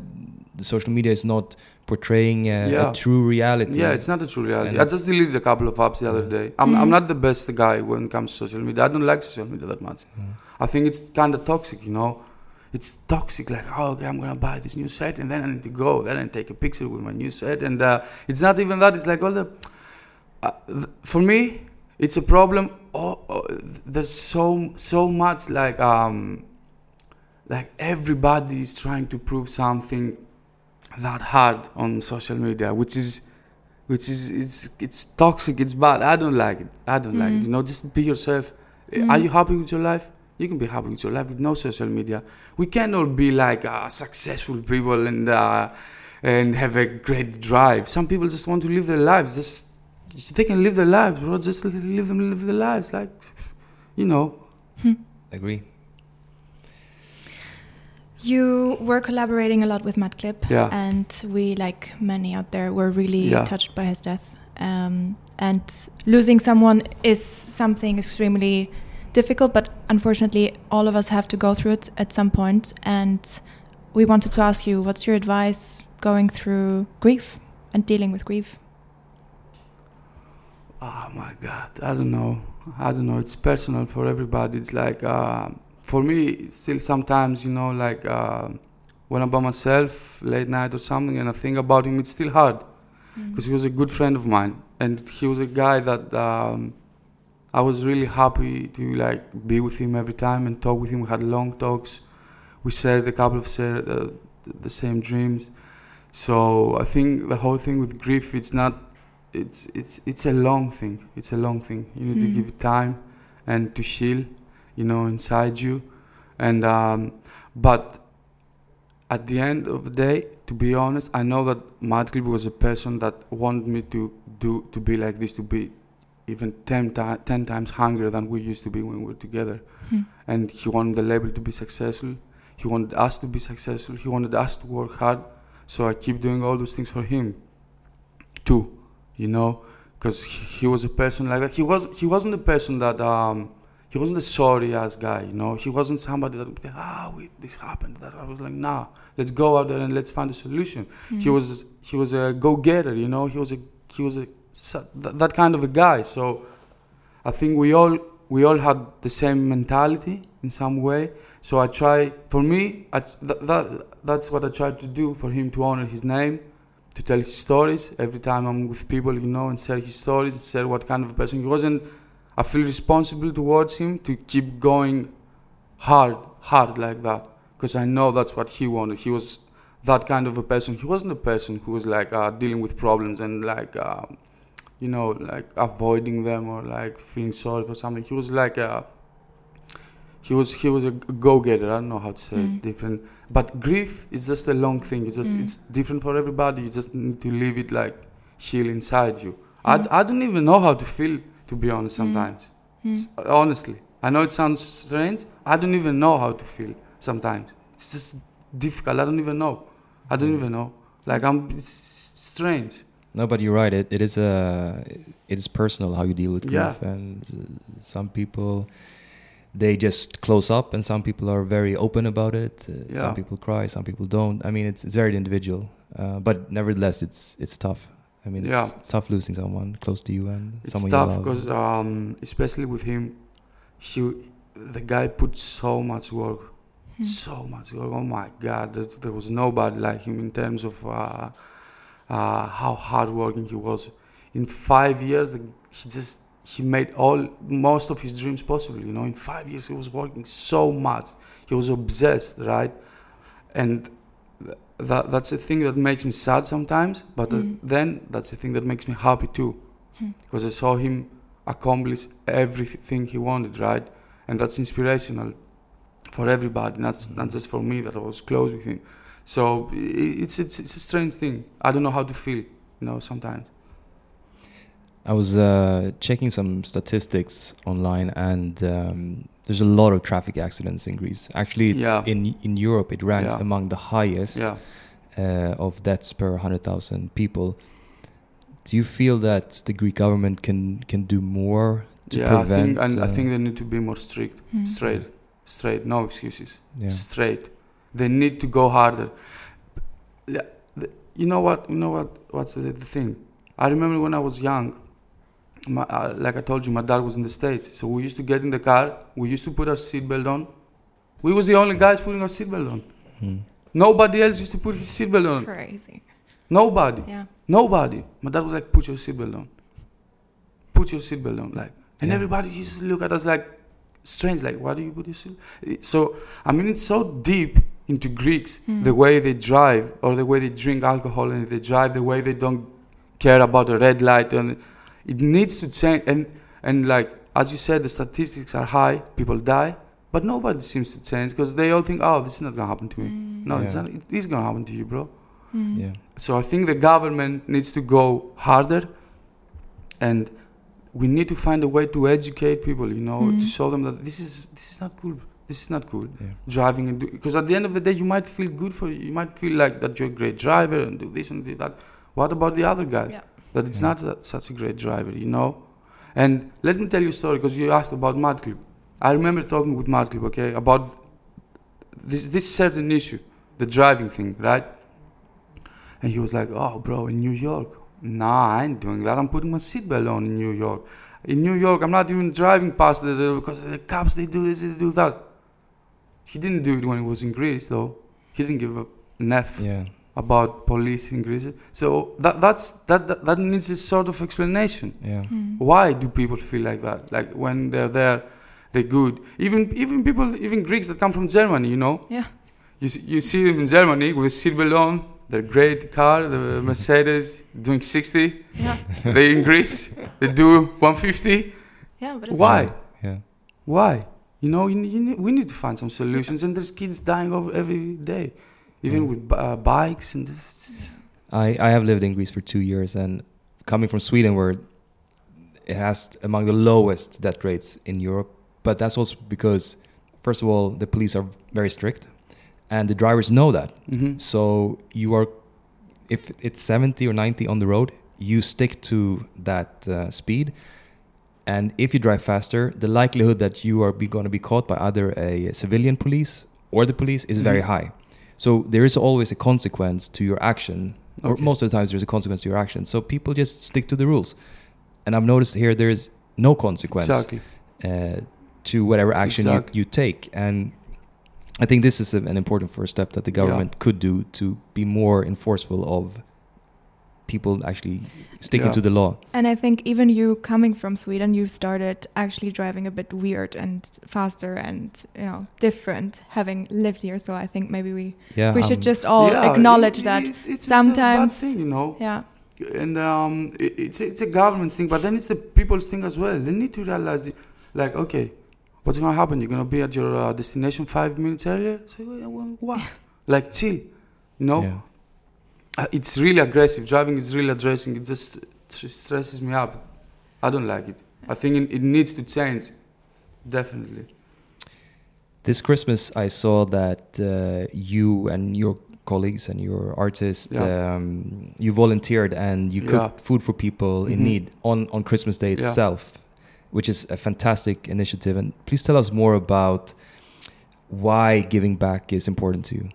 [SPEAKER 1] the social media is not portraying uh,
[SPEAKER 2] Yeah.
[SPEAKER 1] a true reality.
[SPEAKER 2] Yeah, it's not a true reality.
[SPEAKER 1] And-
[SPEAKER 2] I just deleted a couple of apps the other day. I'm, I'm not the best guy when it comes to social media. I don't like social media that much. I think it's kind of toxic, you know. It's toxic, like, oh, okay, I'm gonna buy this new set and then I need to go, then I take a picture with my new set. And uh, it's not even that, it's like all the. Uh, th- for me, it's a problem. Oh, oh, there's so so much like um, like everybody is trying to prove something that hard on social media, which is which is it's it's toxic, it's bad. I don't like it. I don't like it. You know, just be yourself. Are you happy with your life? You can be happy with your life with no social media. We can all be like uh, successful people and uh, and have a great drive. Some people just want to live their lives. Just they can live their lives, bro. Just live them live their lives, like you know.
[SPEAKER 1] Agree.
[SPEAKER 3] You were collaborating a lot with Madclip,
[SPEAKER 2] Yeah.
[SPEAKER 3] and we, like many out there, were really
[SPEAKER 2] Yeah.
[SPEAKER 3] touched by his death. Um, and losing someone is something extremely difficult, but unfortunately, all of us have to go through it at some point. And we wanted to ask you, what's your advice going through grief and dealing with grief?
[SPEAKER 2] Oh my God, I don't know. I don't know. It's personal for everybody. It's like uh, for me, still sometimes you know, like uh, when I'm by myself late night or something, and I think about him, it's still hard because he was a good friend of mine, and he was a guy that um, I was really happy to like be with him every time and talk with him. We had long talks. We shared a couple of share, uh, the same dreams. So I think the whole thing with grief, it's not it's it's it's a long thing. It's a long thing. You need to
[SPEAKER 3] Mm.
[SPEAKER 2] give it time and to heal you know, inside you. And um, but at the end of the day, to be honest, I know that Madclip was a person that wanted me to do to be like this, to be even 10, ti- 10 times hungrier than we used to be when we were together.
[SPEAKER 3] Hmm.
[SPEAKER 2] And he wanted the label to be successful. He wanted us to be successful. He wanted us to work hard. So I keep doing all those things for him too, you know, because he, was a person like that. He was he wasn't a person that um, he wasn't a sorry ass guy, you know. He wasn't somebody that would be ah, wait, this happened. That I was like, nah, let's go out there and let's find a solution. He was he was a go getter, you know. He was a he was a that, that kind of a guy. So I think we all we all had the same mentality in some way. So I try for me I, th- that that's what I try to do for him to honor his name, to tell his stories every time I'm with people, you know, and share his stories, and share what kind of a person he was. And I feel responsible towards him to keep going hard, hard like that, because I know that's what he wanted. He was that kind of a person. He wasn't a person who was like uh, dealing with problems and like. Uh, you know, like avoiding them or like feeling sorry for something. He was like a, he was he was a go-getter. I don't know how to say it mm. different, but grief is just a long thing. It's just mm. it's different for everybody. You just need to leave it like heal inside you. I, mm. I don't even know how to feel to be honest. Sometimes, S- honestly, I know it sounds strange. I don't even know how to feel sometimes. It's just difficult. I don't even know. I don't even know. Like I'm. It's strange.
[SPEAKER 1] No, but you're right. It, it is a it is personal how you deal with grief,
[SPEAKER 2] Yeah.
[SPEAKER 1] and uh, some people they just close up, and some people are very open about it. Uh,
[SPEAKER 2] Yeah.
[SPEAKER 1] Some people cry, some people don't. I mean, it's it's very individual, uh, but nevertheless, it's it's tough. I mean,
[SPEAKER 2] Yeah.
[SPEAKER 1] it's, it's tough losing someone close to you and
[SPEAKER 2] It's
[SPEAKER 1] someone
[SPEAKER 2] tough
[SPEAKER 1] you love.
[SPEAKER 2] because, um, especially with him, he, the guy put so much work, so much work. Oh my God, there's, there was nobody like him in terms of uh, uh, how hardworking he was. In five years, he just he made all most of his dreams possible. You know, in five years, he was working so much. He was obsessed, right? And th- that that's the thing that makes me sad sometimes. But uh, then that's the thing that makes me happy too because I saw him accomplish everything he wanted, right? And that's inspirational for everybody, not, not just for me that I was close with him. So it's, it's, it's a strange thing. I don't know how to feel, you know, sometimes.
[SPEAKER 1] I was uh, checking some statistics online, and um, there's a lot of traffic accidents in Greece. Actually, it's
[SPEAKER 2] Yeah.
[SPEAKER 1] in in Europe, it ranks
[SPEAKER 2] Yeah.
[SPEAKER 1] among the highest
[SPEAKER 2] Yeah.
[SPEAKER 1] uh, of deaths per hundred thousand people. Do you feel that the Greek government can can do more to
[SPEAKER 2] yeah, I think, and I
[SPEAKER 1] uh,
[SPEAKER 2] think they need to be more strict, straight, straight, no excuses.
[SPEAKER 1] yeah.
[SPEAKER 2] straight. They need to go harder. Yeah, You know what? You know what? What's the, the thing? I remember when I was young. My, uh, like I told you, my dad was in the states, so we used to get in the car. We used to put our seatbelt on. We was the only guys putting our seatbelt on.
[SPEAKER 1] Hmm.
[SPEAKER 2] Nobody else used to put his seatbelt on.
[SPEAKER 3] Crazy.
[SPEAKER 2] Nobody.
[SPEAKER 3] Yeah.
[SPEAKER 2] Nobody. My dad was like, "Put your seatbelt on. Put your seatbelt on." Like, and
[SPEAKER 1] Yeah.
[SPEAKER 2] everybody used to look at us like strange. Like, why do you put your seat? So, I mean, it's so deep into Greeks the way they drive or the way they drink alcohol and they drive the way they don't care about the red light and it needs to change. And and like as you said, the statistics are high. People die. But nobody seems to change because they all think, oh, this is not gonna happen to me. Mm. No, it's
[SPEAKER 1] Yeah.
[SPEAKER 2] not. It is gonna happen to you, bro. Mm.
[SPEAKER 1] yeah.
[SPEAKER 2] So I think the government needs to go harder, and we need to find a way to educate people. You know, to mm. show them that this is this is not cool. This is not cool.
[SPEAKER 1] Yeah.
[SPEAKER 2] Driving and because at the end of the day, you might feel good for you. You might feel like that you're a great driver and do this and do that. What about the other guy?
[SPEAKER 3] Yeah.
[SPEAKER 2] That it's
[SPEAKER 1] Yeah.
[SPEAKER 2] not that, such a great driver. You know. And let me tell you a story because you asked about Madclip. I remember talking with Madclip, okay, about this this certain issue, the driving thing, right? And he was like, "Oh, bro, in New York, nah, I ain't doing that. I'm putting my seatbelt on in New York. In New York, I'm not even driving past the, because the cops they do this, they do that." He didn't do it when he was in Greece, though. He didn't give a an F
[SPEAKER 1] Yeah.
[SPEAKER 2] About police in Greece. So that that's that that, that needs a sort of explanation.
[SPEAKER 1] Yeah. Hmm.
[SPEAKER 2] Why do people feel like that? Like when they're there, they're good. Even even people, even Greeks that come from Germany, you know.
[SPEAKER 3] Yeah.
[SPEAKER 2] You see, you see them in Germany with a seatbelt on. They're great car, the Mercedes doing 60.
[SPEAKER 3] Yeah.
[SPEAKER 2] They're in Greece. They do 150.
[SPEAKER 3] Yeah, but it's
[SPEAKER 2] Why?
[SPEAKER 1] Yeah.
[SPEAKER 2] Why? You know, you, you we need to find some solutions, and there's kids dying over every day, even
[SPEAKER 1] Mm.
[SPEAKER 2] with uh, bikes and this.
[SPEAKER 1] I, I have lived in Greece for two years, and coming from Sweden, where it has among the lowest death rates in Europe, but that's also because, first of all, the police are very strict, and the drivers know that.
[SPEAKER 2] hmm
[SPEAKER 1] So you are, if it's 70 or 90 on the road, you stick to that uh, speed. And if you drive faster, the likelihood that you are going to be caught by either a civilian police or the police is very
[SPEAKER 2] Mhm.
[SPEAKER 1] high. So there is always a consequence to your action, or
[SPEAKER 2] Okay.
[SPEAKER 1] most of the times there's a consequence to your action. So people just stick to the rules. And I've noticed here there is no consequence
[SPEAKER 2] Exactly.
[SPEAKER 1] uh, to whatever action you,
[SPEAKER 2] Exactly.
[SPEAKER 1] you take. And I think this is an important first step that the government could do to be more enforceful of people actually sticking
[SPEAKER 2] Yeah.
[SPEAKER 1] to the law.
[SPEAKER 3] And I think even you coming from Sweden, you started actually driving a bit weird and faster and you know different, having lived here. So I think maybe we
[SPEAKER 1] Yeah,
[SPEAKER 3] we should
[SPEAKER 1] um,
[SPEAKER 3] just all
[SPEAKER 2] Yeah,
[SPEAKER 3] acknowledge
[SPEAKER 2] it-
[SPEAKER 3] that
[SPEAKER 2] it's, it's, it's
[SPEAKER 3] sometimes-
[SPEAKER 2] a bad thing, you know.
[SPEAKER 3] yeah
[SPEAKER 2] and um, it, it's it's a government's thing, but then it's the people's thing as well. They need to realize, it, like, okay, what's gonna happen? You're gonna be at your uh, destination five minutes earlier. So well, what? like, chill. You know,
[SPEAKER 1] yeah.
[SPEAKER 2] Uh, it's really aggressive. Driving is really aggressive. It just stresses me up. I don't like it. I think it, it needs to change. Definitely.
[SPEAKER 1] This Christmas, I saw that uh, you and your colleagues and your artists,
[SPEAKER 2] Yeah.
[SPEAKER 1] um, you volunteered and you
[SPEAKER 2] Yeah.
[SPEAKER 1] cooked food for people in
[SPEAKER 2] Mhm.
[SPEAKER 1] need on, on Christmas Day
[SPEAKER 2] Yeah.
[SPEAKER 1] itself, which is a fantastic initiative. And please tell us more about why giving back is important to you.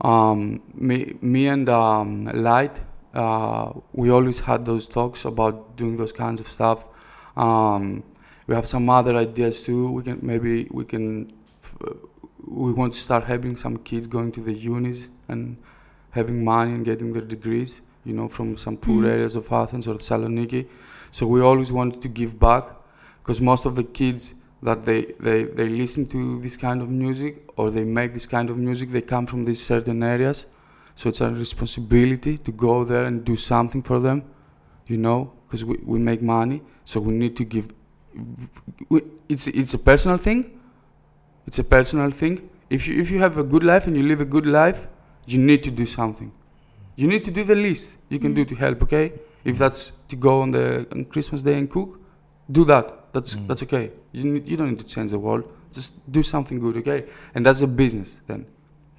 [SPEAKER 2] Um, me, me and um, Light, uh, we always had those talks about doing those kinds of stuff. Um, we have some other ideas too. We can maybe we can. F- we want to start helping some kids going to the unis and having money and getting their degrees. You know, from some poor
[SPEAKER 3] Mhm.
[SPEAKER 2] areas of Athens or Thessaloniki. So we always wanted to give back because most of the kids that they, they, they listen to this kind of music or they make this kind of music, they come from these certain areas. So it's our responsibility to go there and do something for them, you know, because we, we make money. So we need to give. We, it's, it's a personal thing. It's a personal thing. If you, if you have a good life and you live a good life, you need to do something. You need to do the least you can do to help, okay? If that's to go on the on Christmas day and cook, do that. That's
[SPEAKER 1] Mm.
[SPEAKER 2] that's okay. You need, you don't need to change the world. Just do something good, okay? And that's a business. Then,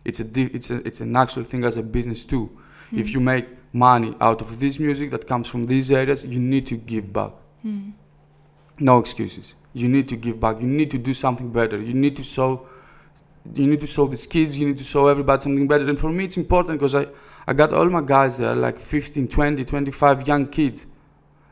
[SPEAKER 2] it's a di- it's a it's an actual thing as a business too. If you make money out of this music that comes from these areas, you need to give back.
[SPEAKER 3] Hmm.
[SPEAKER 2] No excuses. You need to give back. You need to do something better. You need to show. You need to show these kids. You need to show everybody something better. And for me, it's important because I, I got all my guys there, like 15, 20, 25 young kids.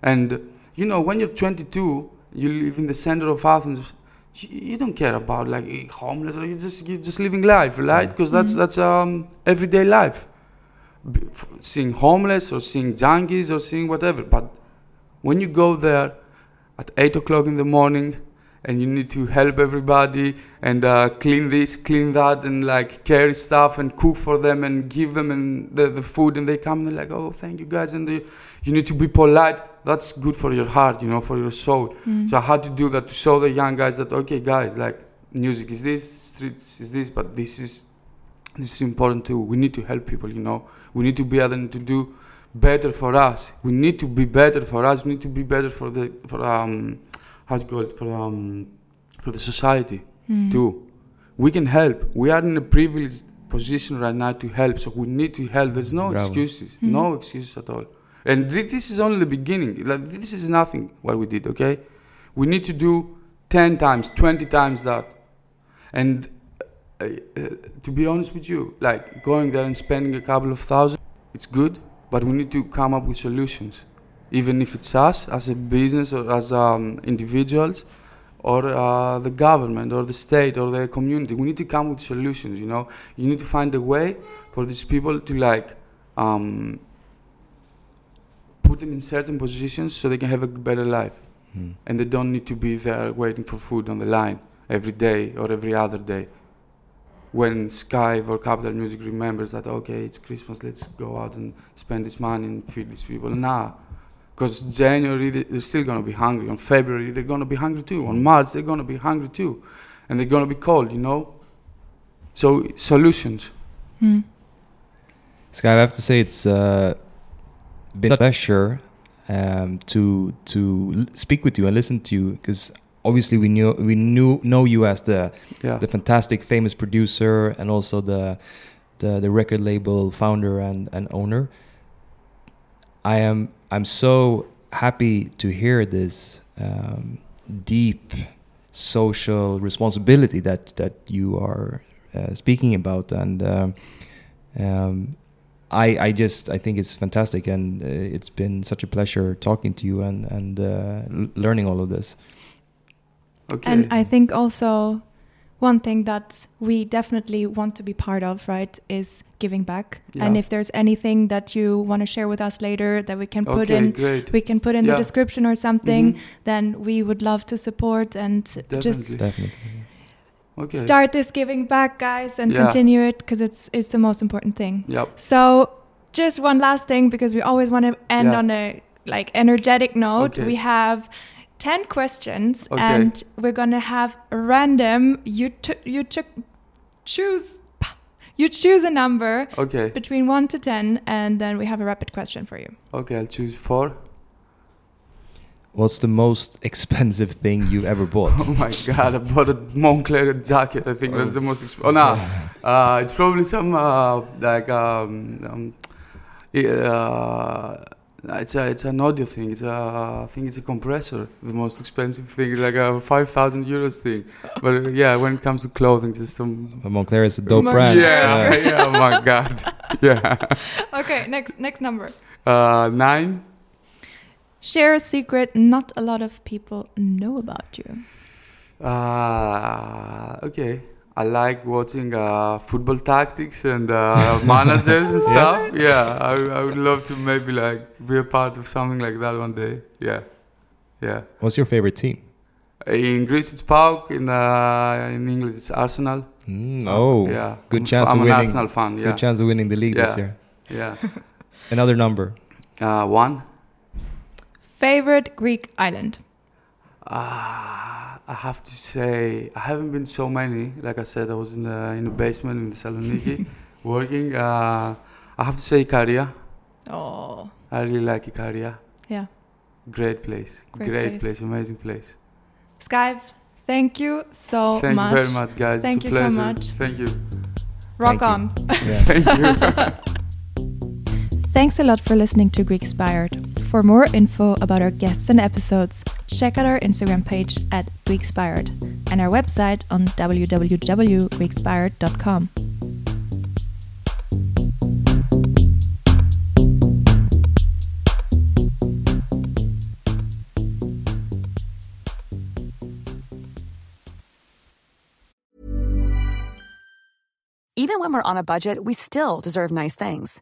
[SPEAKER 2] And you know, when you're 22, you live in the center of Athens. You, don't care about like homeless. You just you're just living life, right? Because that's that's um, everyday life. B- seeing homeless or seeing junkies or seeing whatever. But when you go there at eight o'clock in the morning and you need to help everybody and uh, clean this, clean that, and like carry stuff and cook for them and give them and the, the food, and they come and they're like, "Oh, thank you guys," and they, you need to be polite. That's good for your heart, you know, for your soul.
[SPEAKER 3] Hmm.
[SPEAKER 2] So I had to do that to show the young guys that okay, guys, like music is this, streets is this, but this is this is important too. We need to help people, you know. We need to be able to do better for us. We need to be better for us. We need to be better for the for um how do you call it for um for the society
[SPEAKER 3] Hmm.
[SPEAKER 2] too. We can help. We are in a privileged position right now to help. So we need to help. There's no
[SPEAKER 1] Bravo.
[SPEAKER 2] excuses. No excuses at all. And thi- this is only the beginning. Like this is nothing what we did. Okay, we need to do ten times, twenty times that. And uh, uh, to be honest with you, like going there and spending a couple of thousand, it's good, but we need to come up with solutions. Even if it's us as a business or as um, individuals, or uh, the government or the state or the community, we need to come with solutions. You know, you need to find a way for these people to like um, put them in certain positions so they can have a better life
[SPEAKER 1] Hmm.
[SPEAKER 2] and they don't need to be there waiting for food on the line every day or every other day. When Skive or Capital Music remembers that, okay, it's Christmas, let's go out and spend this money and feed these people. Nah, because January they- they're still gonna be hungry. On February they're gonna be hungry too. On March they're gonna be hungry too. and they're gonna be cold. You know. So solutions.
[SPEAKER 3] Hmm.
[SPEAKER 1] Skive, I have to say it's uh, been a pleasure um, to to speak with you and listen to you because obviously we knew we knew know you as the
[SPEAKER 2] Yeah.
[SPEAKER 1] the fantastic famous producer and also the the, the record label founder and, and owner. I am I'm so happy to hear this um, deep social responsibility that that you are uh, speaking about and um, um, I I just I think it's fantastic and uh, it's been such a pleasure talking to you and and uh, learning all of this.
[SPEAKER 2] Okay.
[SPEAKER 3] And I think also one thing that we definitely want to be part of, right, is giving back. And if there's anything that you want to share with us later that we can put
[SPEAKER 2] okay,
[SPEAKER 3] in
[SPEAKER 2] great.
[SPEAKER 3] we can put in
[SPEAKER 2] Yeah.
[SPEAKER 3] the description or something,
[SPEAKER 2] Mhm.
[SPEAKER 3] then we would love to support and just
[SPEAKER 2] Definitely. Okay.
[SPEAKER 3] start this giving back, guys, and
[SPEAKER 2] Yeah.
[SPEAKER 3] continue it because it's it's the most important thing.
[SPEAKER 2] Yep.
[SPEAKER 3] So, just one last thing because we always want to end
[SPEAKER 2] Yeah.
[SPEAKER 3] on a like energetic note.
[SPEAKER 2] Okay.
[SPEAKER 3] We have 10 questions
[SPEAKER 2] Okay.
[SPEAKER 3] and we're going to have random you t- you took choose you choose a number
[SPEAKER 2] Okay.
[SPEAKER 3] between 1 to 10 and then we have a rapid question for you.
[SPEAKER 2] Okay. I'll choose four.
[SPEAKER 1] What's the most expensive thing you ever bought?
[SPEAKER 2] Oh my god! I bought a Moncler jacket. I think that's the most. Exp- oh no, uh, it's probably some uh, like um, um, uh, it's a it's an audio thing. It's a I think it's a compressor. The most expensive thing, like a five thousand euros thing. But uh, yeah, when it comes to clothing, just some.
[SPEAKER 1] Moncler is a dope
[SPEAKER 3] Moncler.
[SPEAKER 1] brand.
[SPEAKER 2] Yeah, yeah. Oh my god. Yeah.
[SPEAKER 3] Okay, next next number.
[SPEAKER 2] Uh, nine.
[SPEAKER 3] Share a secret not a lot of people know about you.
[SPEAKER 2] Uh, okay. I like watching uh, football tactics and uh, managers and stuff. Yeah, I, I would love to maybe like be a part of something like that one day. Yeah, yeah.
[SPEAKER 1] What's your favorite team?
[SPEAKER 2] In Greece it's PAOK. In uh, in English it's Arsenal.
[SPEAKER 1] Mm, oh,
[SPEAKER 2] yeah.
[SPEAKER 1] good
[SPEAKER 2] I'm, f-
[SPEAKER 1] chance
[SPEAKER 2] I'm
[SPEAKER 1] of
[SPEAKER 2] an
[SPEAKER 1] winning.
[SPEAKER 2] Arsenal fan. Yeah,
[SPEAKER 1] Good chance of winning the league this year.
[SPEAKER 2] yeah.
[SPEAKER 1] Another number.
[SPEAKER 2] Uh, one.
[SPEAKER 3] Favorite Greek island.
[SPEAKER 2] Uh, I have to say I haven't been so many. Like I said, I was in the in the basement in Thessaloniki working. Uh, I have to say Ikaria.
[SPEAKER 3] Oh,
[SPEAKER 2] I really like Ikaria.
[SPEAKER 3] yeah.
[SPEAKER 2] Great place.
[SPEAKER 3] Great
[SPEAKER 2] Great,
[SPEAKER 3] place.
[SPEAKER 2] place. Amazing place.
[SPEAKER 3] Skive. thank you so
[SPEAKER 2] Thank
[SPEAKER 3] much.
[SPEAKER 2] Thank you very much, guys.
[SPEAKER 3] Thank
[SPEAKER 2] it's
[SPEAKER 3] you
[SPEAKER 2] a
[SPEAKER 3] so much.
[SPEAKER 2] Thank you.
[SPEAKER 3] Rock
[SPEAKER 1] Thank you.
[SPEAKER 3] on.
[SPEAKER 1] Yeah.
[SPEAKER 2] Thank you.
[SPEAKER 3] Thanks a lot for listening to Greekspired. For more info about our guests and episodes, check out our Instagram page at Greekspired and our website on www.greekspired.com.
[SPEAKER 4] Even when we're on a budget, we still deserve nice things.